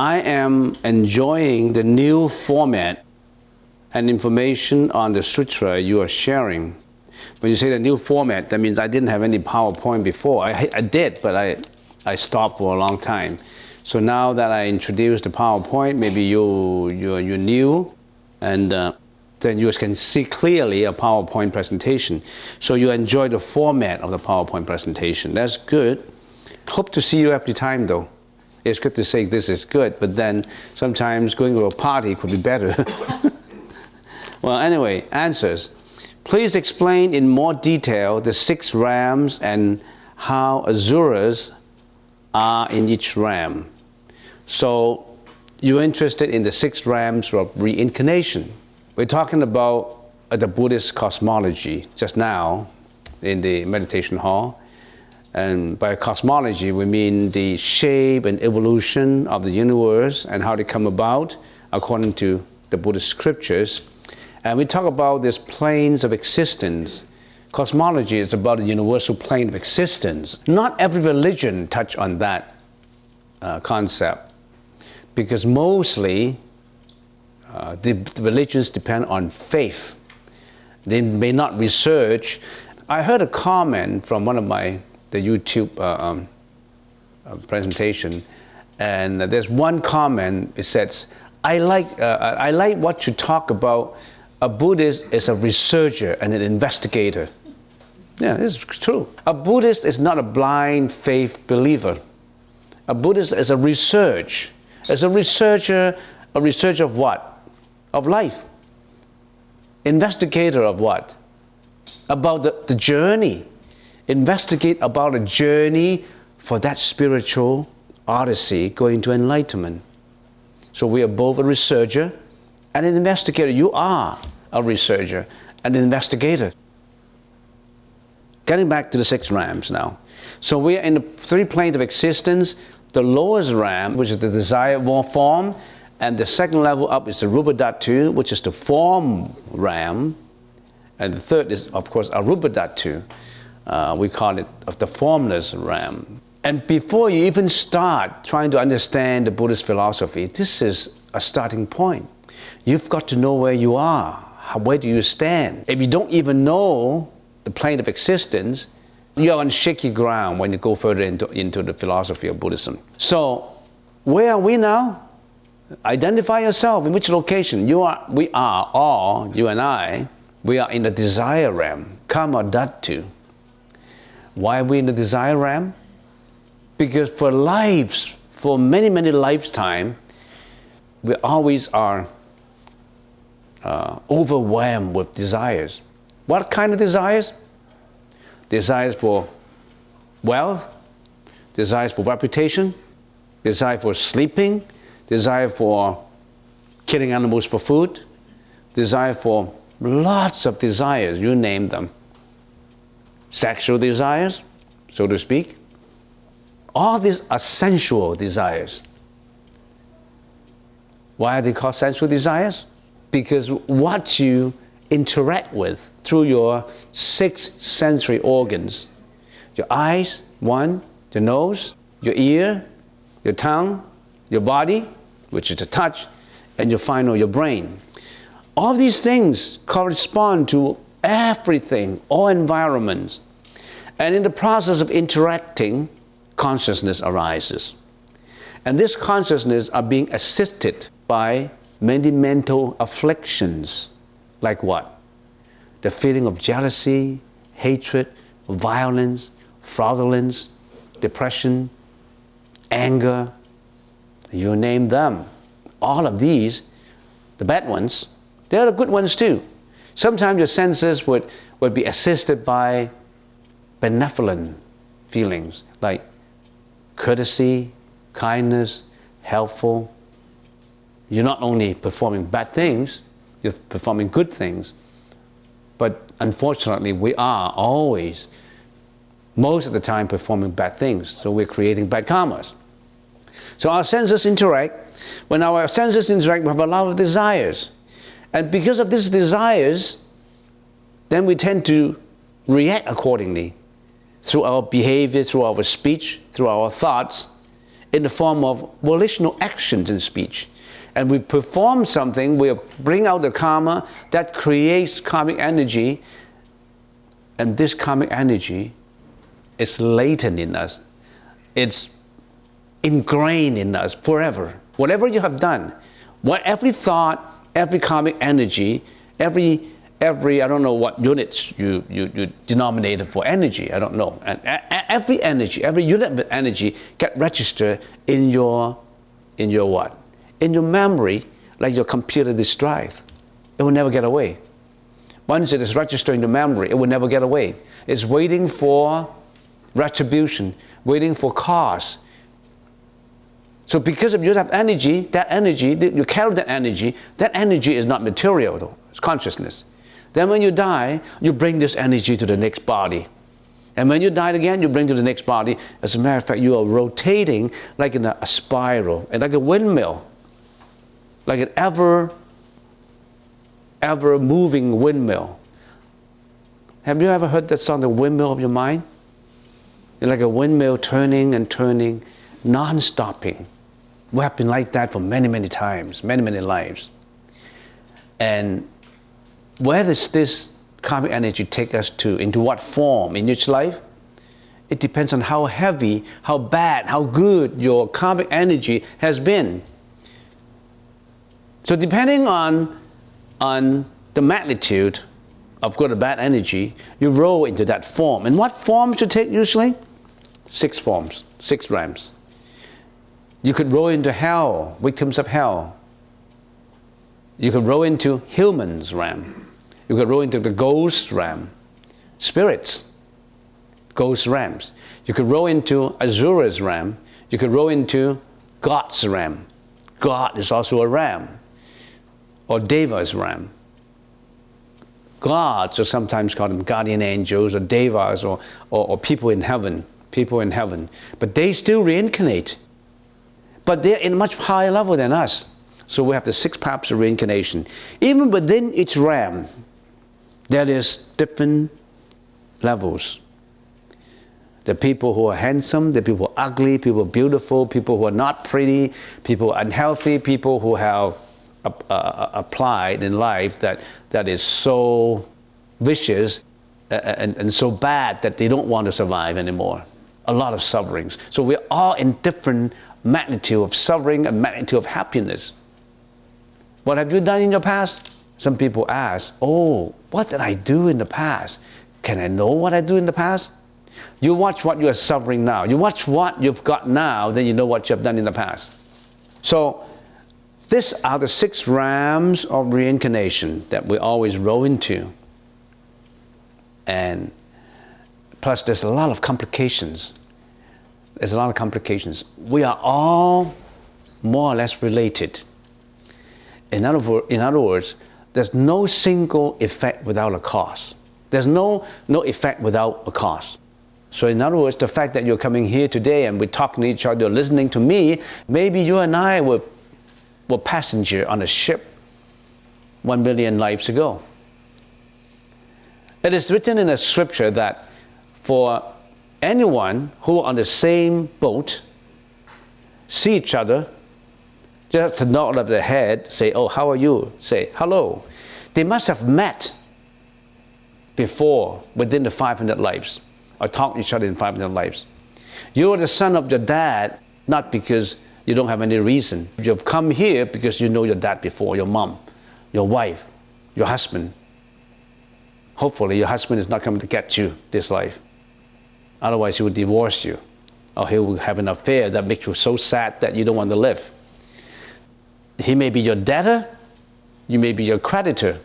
I am enjoying the new format and information on the sutra you are sharing. When you say the new format, that means I didn't have any PowerPoint before. I, I did, but I, I stopped for a long time. So now that I introduced the PowerPoint, maybe you, you're, you're new, and uh, then you can see clearly a PowerPoint presentation. So you enjoy the format of the PowerPoint presentation. That's good. Hope to see you every time though it's good to say this is good, but then sometimes going to a party could be better. well, anyway, answers. Please explain in more detail the six rams and how asuras are in each ram. So, you're interested in the six rams of reincarnation. We're talking about uh, the Buddhist cosmology just now in the meditation hall. And by cosmology, we mean the shape and evolution of the universe and how they come about according to the Buddhist scriptures. And we talk about these planes of existence. Cosmology is about the universal plane of existence. Not every religion touch on that uh, concept because mostly uh, the, the religions depend on faith. They may not research. I heard a comment from one of my the YouTube uh, um, uh, presentation, and there's one comment. It says, "I like uh, I like what you talk about. A Buddhist is a researcher and an investigator." Yeah, this is true. A Buddhist is not a blind faith believer. A Buddhist is a research. As a researcher, a researcher of what? Of life. Investigator of what? About the, the journey investigate about a journey for that spiritual odyssey going to enlightenment. So we are both a researcher and an investigator. You are a researcher an investigator. Getting back to the six rams now. So we are in the three planes of existence. The lowest ram, which is the desired form, and the second level up is the rupa dhatu, which is the form ram, and the third is, of course, arupa dhatu, uh, we call it the formless realm. And before you even start trying to understand the Buddhist philosophy, this is a starting point. You've got to know where you are. Where do you stand? If you don't even know the plane of existence, you're on shaky ground when you go further into, into the philosophy of Buddhism. So, where are we now? Identify yourself in which location. You are, we are all, you and I, we are in the desire realm, kama dhatu. Why are we in the desire realm? Because for lives, for many, many lifetime, we always are uh, overwhelmed with desires. What kind of desires? Desires for wealth, desires for reputation, desire for sleeping, desire for killing animals for food, desire for lots of desires, you name them sexual desires, so to speak. All these are sensual desires. Why are they called sensual desires? Because what you interact with through your six sensory organs your eyes, one, your nose, your ear, your tongue, your body, which is the touch, and your final, your brain. All these things correspond to everything, all environments. And in the process of interacting, consciousness arises. And this consciousness are being assisted by many mental afflictions. Like what? The feeling of jealousy, hatred, violence, fraudulence, depression, anger, you name them. All of these, the bad ones, they're the good ones too. Sometimes your senses would, would be assisted by benevolent feelings like courtesy, kindness, helpful. You're not only performing bad things, you're performing good things. But unfortunately, we are always, most of the time, performing bad things. So we're creating bad karmas. So our senses interact. When our senses interact, we have a lot of desires. And because of these desires, then we tend to react accordingly through our behavior, through our speech, through our thoughts, in the form of volitional actions in speech. And we perform something, we bring out the karma that creates karmic energy, and this karmic energy is latent in us. It's ingrained in us forever. Whatever you have done, what every thought, every karmic energy, every every I don't know what units you, you, you denominated for energy. I don't know. And every energy, every unit of energy get registered in your in your what? In your memory, like your computer disk drive. It will never get away. Once it is registered in the memory, it will never get away. It's waiting for retribution, waiting for cause, so because of you have energy, that energy, you carry that energy, that energy is not material though, it's consciousness. Then when you die, you bring this energy to the next body. And when you die again, you bring to the next body. As a matter of fact, you are rotating like in a, a spiral, and like a windmill, like an ever, ever moving windmill. Have you ever heard that song, The Windmill of Your Mind? It's like a windmill turning and turning, non stopping. We have been like that for many, many times, many, many lives. And where does this karmic energy take us to? Into what form in each life? It depends on how heavy, how bad, how good your karmic energy has been. So depending on, on the magnitude of good or bad energy, you roll into that form. And what form to take usually? Six forms, six realms. You could roll into hell, victims of hell. You could roll into humans realm. You could roll into the ghost realm, spirits, ghost realms. You could roll into Asura's realm. You could roll into God's realm. God is also a realm, or Deva's realm. Gods are sometimes called them guardian angels or devas or, or, or people in heaven, people in heaven. But they still reincarnate but they're in a much higher level than us. So we have the six paths of reincarnation. Even within each realm, there is different levels. The people who are handsome, the people who are ugly, people beautiful, people who are not pretty, people unhealthy, people who have Uh, uh, applied in life that, that is so vicious uh, uh, and, and so bad that they don't want to survive anymore. A lot of sufferings. So we're all in different magnitude of suffering and magnitude of happiness. What have you done in your past? Some people ask, Oh, what did I do in the past? Can I know what I do in the past? You watch what you are suffering now. You watch what you've got now, then you know what you have done in the past. So, these are the six realms of reincarnation that we always roll into. And plus, there's a lot of complications there's a lot of complications. We are all more or less related. In other, in other words, there's no single effect without a cause. There's no, no effect without a cause. So, in other words, the fact that you're coming here today and we're talking to each other, listening to me, maybe you and I were, were passenger on a ship one million lives ago. It is written in the scripture that for anyone who on the same boat see each other, just nod of the head, say, "Oh, how are you?" Say, "Hello." They must have met before within the 500 lives, or talked to each other in 500 lives. You're the son of your dad, not because you don't have any reason. You've come here because you know your dad before, your mom, your wife, your husband. Hopefully, your husband is not coming to get you this life. Otherwise, he will divorce you. Or he will have an affair that makes you so sad that you don't want to live. He may be your debtor, you may be your creditor.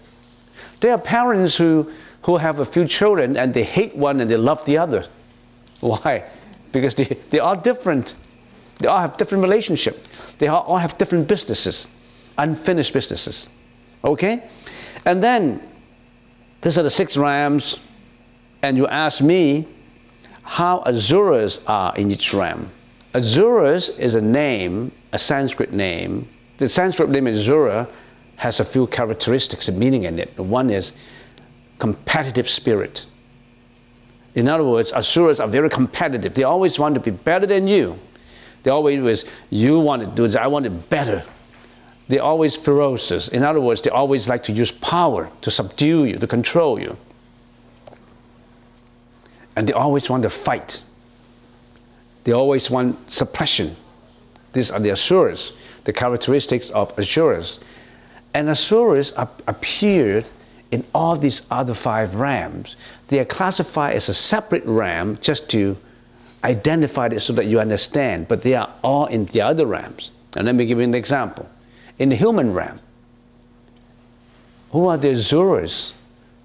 There are parents who, who have a few children and they hate one and they love the other. Why? Because they, they are different. They all have different relationship. They all have different businesses, unfinished businesses. Okay? And then These are the six rams, and you ask me how asuras are in each ram. Asuras is a name, a Sanskrit name. The Sanskrit name Asura has a few characteristics and meaning in it. One is competitive spirit. In other words, asuras are very competitive. They always want to be better than you. They always, was, you want to do this, I want it better. They're always ferocious. In other words, they always like to use power to subdue you, to control you. And they always want to fight. They always want suppression. These are the asuras, the characteristics of asuras. And asuras appeared in all these other five rams. They are classified as a separate ram just to identify it so that you understand, but they are all in the other rams. And let me give you an example in the human realm. Who are the Asuras?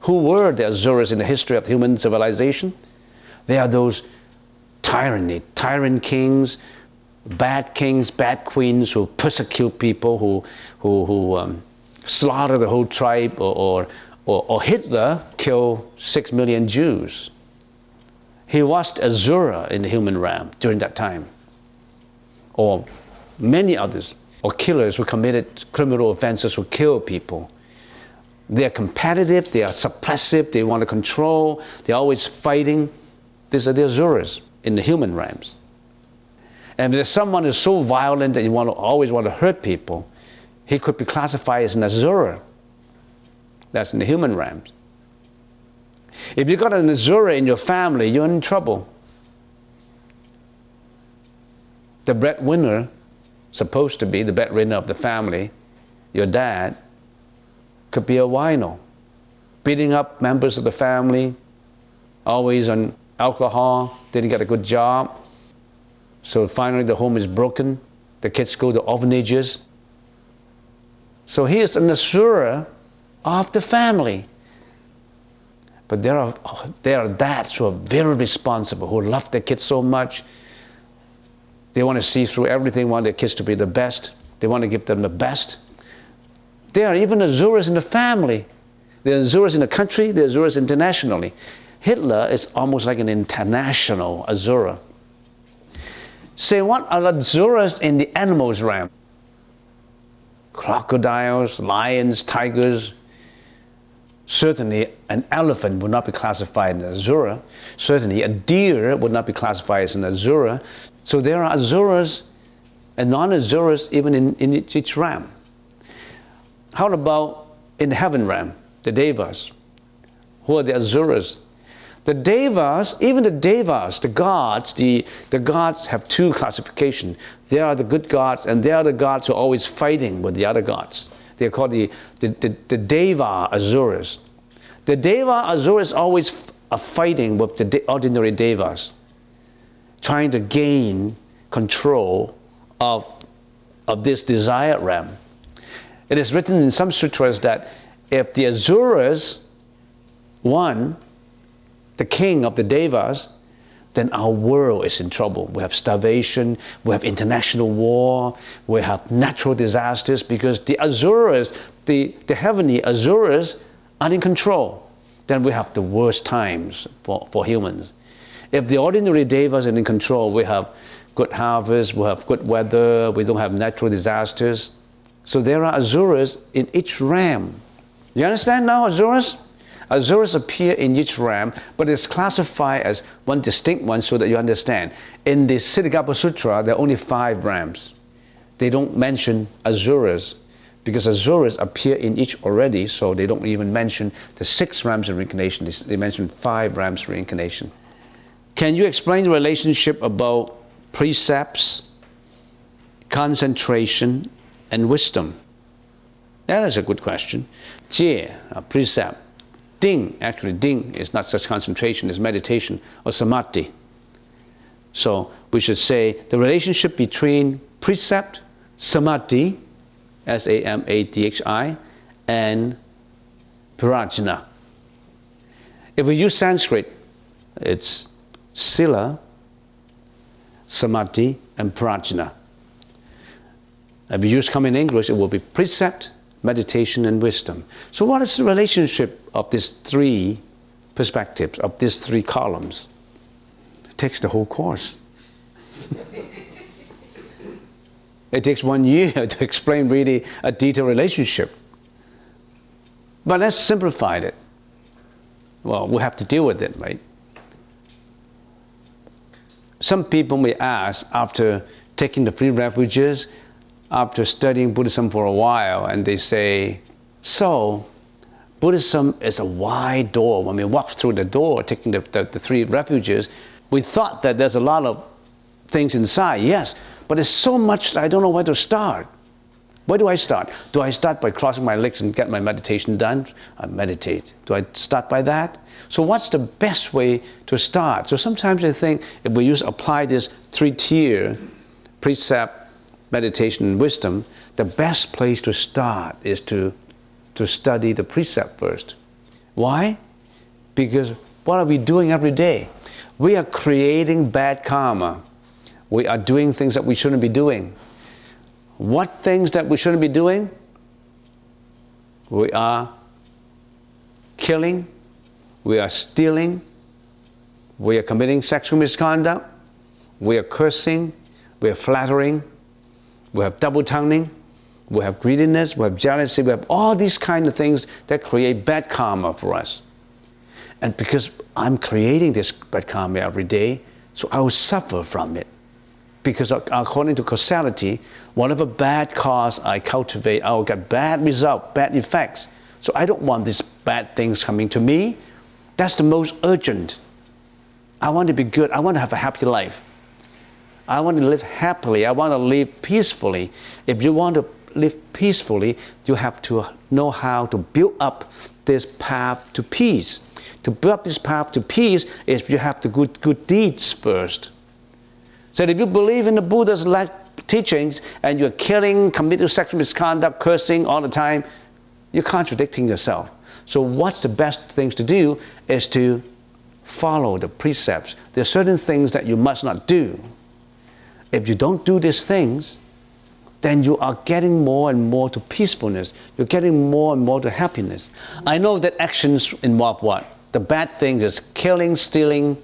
Who were the Asuras in the history of human civilization? They are those tyranny, tyrant kings, bad kings, bad queens who persecute people, who, who, who um, slaughter the whole tribe, or, or, or, or Hitler killed six million Jews. He was Asura in the human realm during that time, or many others or killers who committed criminal offenses who kill people. They're competitive, they are suppressive, they want to control, they're always fighting. These are the Asuras in the human realms. And if someone is so violent that you want to, always want to hurt people, he could be classified as an Asura. That's in the human realms. If you've got an Asura in your family, you're in trouble. The breadwinner supposed to be the breadwinner of the family, your dad, could be a wino, beating up members of the family, always on alcohol, didn't get a good job. So finally the home is broken. The kids go to orphanages. So he is an asura of the family. But there are, there are dads who are very responsible, who love their kids so much they want to see through everything, want their kids to be the best. They want to give them the best. There are even Asuras in the family. There are Asuras in the country, there are Asuras internationally. Hitler is almost like an international Asura. Say, what are Asuras in the animals realm? Crocodiles, lions, tigers. Certainly, an elephant would not be classified as an Asura. Certainly, a deer would not be classified as an Asura. So there are Asuras and non-Asuras even in, in each ram. How about in the heaven ram, the Devas? Who are the Asuras? The Devas, even the Devas, the gods, the, the gods have two classifications. They are the good gods, and they are the gods who are always fighting with the other gods. They are called the, the, the, the Deva Asuras. The Deva Asuras always are fighting with the ordinary Devas trying to gain control of, of this desired realm. It is written in some sutras that if the Asuras won, the king of the Devas, then our world is in trouble. We have starvation, we have international war, we have natural disasters because the Asuras, the, the heavenly Asuras, are in control. Then we have the worst times for, for humans. If the ordinary devas are in control, we have good harvest, we have good weather, we don't have natural disasters. So there are Asuras in each realm. You understand now, asuras? Asuras appear in each ram, but it's classified as one distinct one so that you understand. In the Ksitigarbha Sutra, there are only five rams. They don't mention asuras because asuras appear in each already, so they don't even mention the six rams of reincarnation. They mention five rams of reincarnation. Can you explain the relationship about precepts, concentration, and wisdom? That is a good question. Jie, a precept. Ding, actually, ding is not just concentration, it's meditation or samadhi. So we should say the relationship between precept, samadhi, S A M A D H I, and prajna. If we use Sanskrit, it's sila, samadhi, and prajna. If we use common English, it will be precept, meditation, and wisdom. So, what is the relationship of these three perspectives, of these three columns? It takes the whole course. it takes one year to explain really a detailed relationship. But let's simplify it. Well, we have to deal with it, right? Some people may ask after taking the three refuges, after studying Buddhism for a while, and they say, So, Buddhism is a wide door. When we walk through the door, taking the, the, the three refuges, we thought that there's a lot of things inside, yes, but there's so much I don't know where to start. Where do I start? Do I start by crossing my legs and get my meditation done? I meditate. Do I start by that? So what's the best way to start? So sometimes I think if we use apply this three tier precept, meditation, and wisdom, the best place to start is to, to study the precept first. Why? Because what are we doing every day? We are creating bad karma. We are doing things that we shouldn't be doing. What things that we shouldn't be doing? We are killing, we are stealing, we are committing sexual misconduct, we are cursing, we are flattering, we have double tonguing, we have greediness, we have jealousy, we have all these kind of things that create bad karma for us. And because I'm creating this bad karma every day, so I will suffer from it because according to causality, whatever bad cause I cultivate, I will get bad result, bad effects. So I don't want these bad things coming to me. That's the most urgent. I want to be good. I want to have a happy life. I want to live happily. I want to live peacefully. If you want to live peacefully, you have to know how to build up this path to peace. To build up this path to peace is you have to good good deeds first. So if you believe in the Buddha's teachings and you're killing, committing sexual misconduct, cursing all the time, you're contradicting yourself. So what's the best things to do is to follow the precepts. There are certain things that you must not do. If you don't do these things, then you are getting more and more to peacefulness. You're getting more and more to happiness. I know that actions involve what? The bad things is killing, stealing,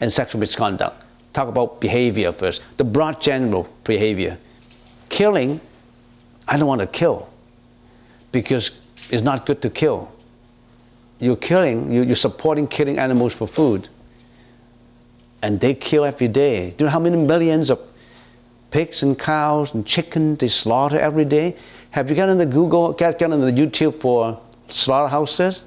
and sexual misconduct talk about behavior first, the broad general behavior. Killing, I don't want to kill because it's not good to kill. You're killing, you're supporting killing animals for food. And they kill every day. Do you know how many millions of pigs and cows and chickens they slaughter every day? Have you got on the Google, got, got on the YouTube for slaughterhouses?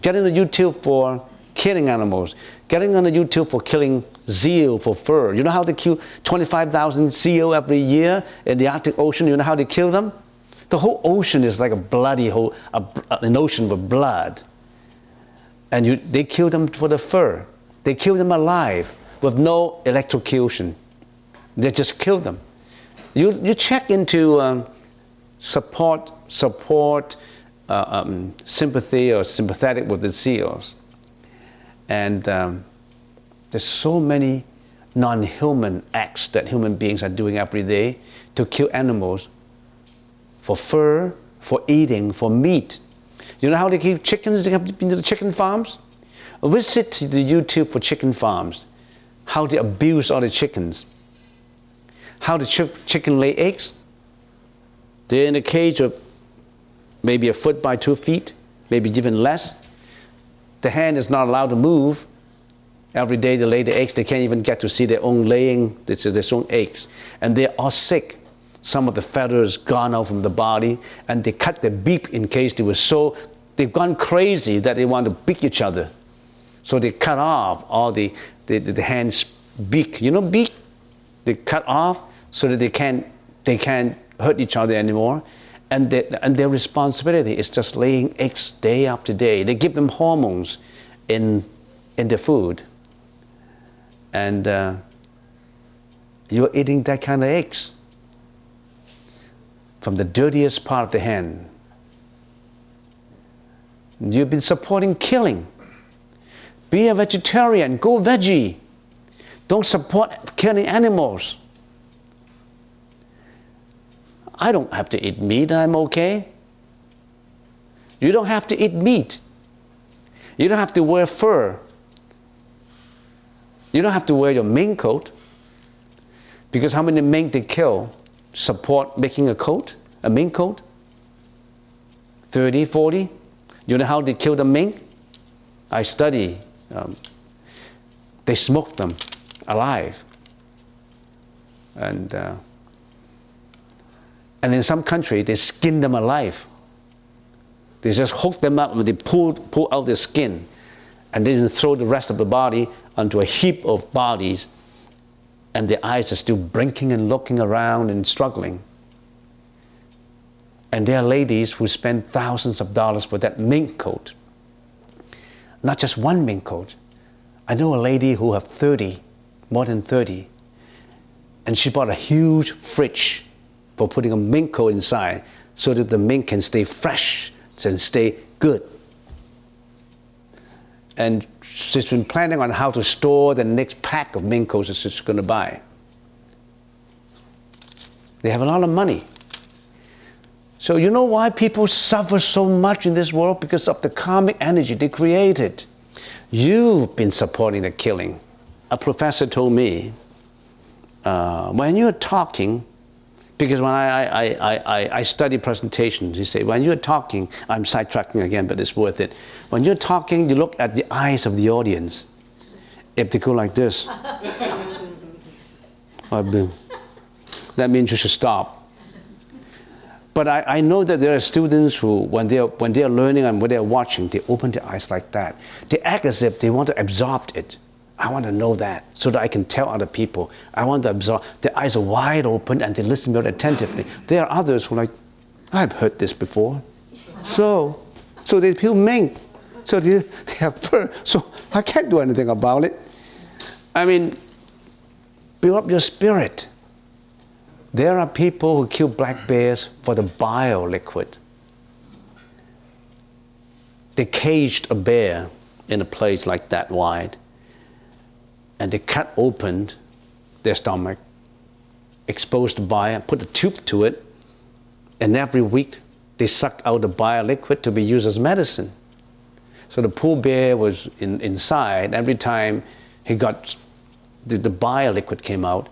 Get on the YouTube for killing animals. Getting on the YouTube for killing seal for fur. You know how they kill 25,000 seal every year in the Arctic Ocean? You know how they kill them? The whole ocean is like a bloody whole, a, an ocean with blood. And you, they kill them for the fur. They kill them alive with no electrocution. They just kill them. You, you check into um, support, support, uh, um, sympathy or sympathetic with the seals. And um, there's so many non-human acts that human beings are doing every day to kill animals for fur, for eating, for meat. You know how they keep chickens? They have been to the chicken farms. Visit the YouTube for chicken farms. How they abuse all the chickens. How the ch- chicken lay eggs. They're in a cage of maybe a foot by two feet, maybe even less. The hen is not allowed to move. Every day they lay the eggs, they can't even get to see their own laying, this is their own eggs. And they're sick. Some of the feathers gone out from the body, and they cut their beak in case they were so, they've gone crazy that they want to beak each other. So they cut off all the, the, the, the hen's beak. You know beak? They cut off so that they can't, they can't hurt each other anymore and, they, and their responsibility is just laying eggs day after day. They give them hormones in, in the food. And uh, you're eating that kind of eggs from the dirtiest part of the hen. You've been supporting killing. Be a vegetarian, go veggie. Don't support killing animals. I don't have to eat meat, I'm okay. You don't have to eat meat. You don't have to wear fur. You don't have to wear your mink coat. Because how many mink they kill support making a coat, a mink coat? 30, 40? You know how they kill the mink? I study. Um, they smoke them alive. And, uh, and in some countries, they skin them alive. They just hook them up and they pull, pull out the skin and then throw the rest of the body onto a heap of bodies and the eyes are still blinking and looking around and struggling. And there are ladies who spend thousands of dollars for that mink coat. Not just one mink coat. I know a lady who have 30, more than 30, and she bought a huge fridge for putting a mink coat inside so that the mink can stay fresh and stay good. And she's been planning on how to store the next pack of mink coats that she's going to buy. They have a lot of money. So, you know why people suffer so much in this world? Because of the karmic energy they created. You've been supporting the killing. A professor told me uh, when you're talking, because when I, I, I, I, study presentations, you say, when you're talking, I'm sidetracking again, but it's worth it. When you're talking, you look at the eyes of the audience. If they go like this, that means you should stop. But I, I know that there are students who, when they're, when they're learning and when they're watching, they open their eyes like that. They act as if they want to absorb it. I want to know that so that I can tell other people. I want to absorb. Their eyes are wide open and they listen very attentively. There are others who are like, I've heard this before. So, so they feel mink. So they, they have fur. So I can't do anything about it. I mean, build up your spirit. There are people who kill black bears for the bile liquid. They caged a bear in a place like that wide and they cut open their stomach, exposed the bile, put a tube to it, and every week they sucked out the bile liquid to be used as medicine. So the poor bear was in, inside. Every time he got the, the bile liquid came out,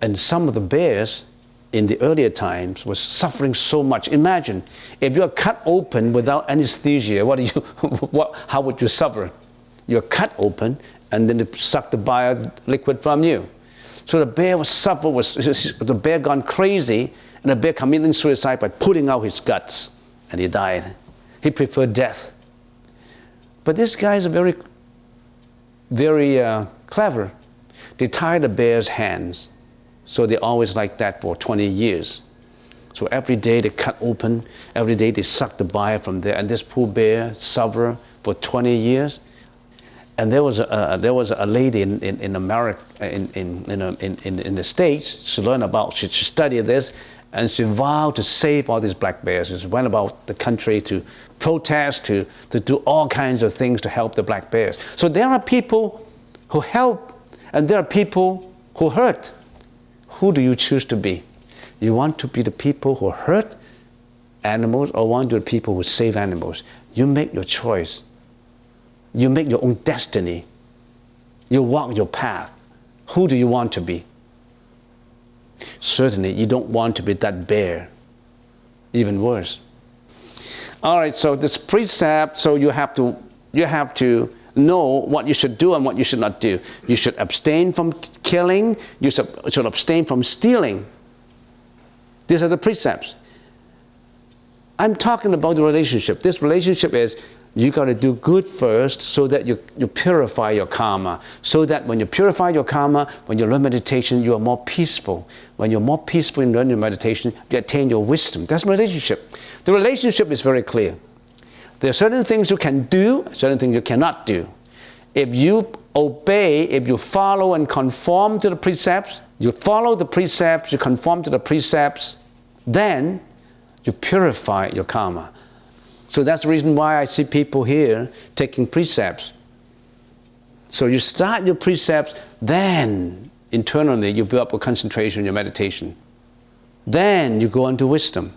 and some of the bears in the earlier times was suffering so much. Imagine if you're cut open without anesthesia, what do you, what, how would you suffer? You're cut open and then it sucked the bile liquid from you. So the bear was suffer was the bear gone crazy, and the bear committed suicide by putting out his guts, and he died. He preferred death. But these guys are very, very uh, clever. They tie the bear's hands, so they always like that for 20 years. So every day they cut open, every day they suck the bile from there, and this poor bear suffer for 20 years and there was a, there was a lady in, in, in America, in, in, in, in, in the States, she learned about, she, she studied this, and she vowed to save all these black bears. She went about the country to protest, to, to do all kinds of things to help the black bears. So there are people who help, and there are people who hurt. Who do you choose to be? You want to be the people who hurt animals, or want to be the people who save animals? You make your choice. You make your own destiny. You walk your path. Who do you want to be? Certainly, you don't want to be that bear. Even worse. All right, so this precept, so you have to you have to know what you should do and what you should not do. You should abstain from killing, you should, abstain from stealing. These are the precepts. I'm talking about the relationship. This relationship is you got to do good first so that you, you purify your karma. So that when you purify your karma, when you learn meditation, you are more peaceful. When you're more peaceful in learning your meditation, you attain your wisdom. That's relationship. The relationship is very clear. There are certain things you can do, certain things you cannot do. If you obey, if you follow and conform to the precepts, you follow the precepts, you conform to the precepts, then you purify your karma. So that's the reason why I see people here taking precepts. So you start your precepts, then internally you build up a concentration your meditation. Then you go into wisdom.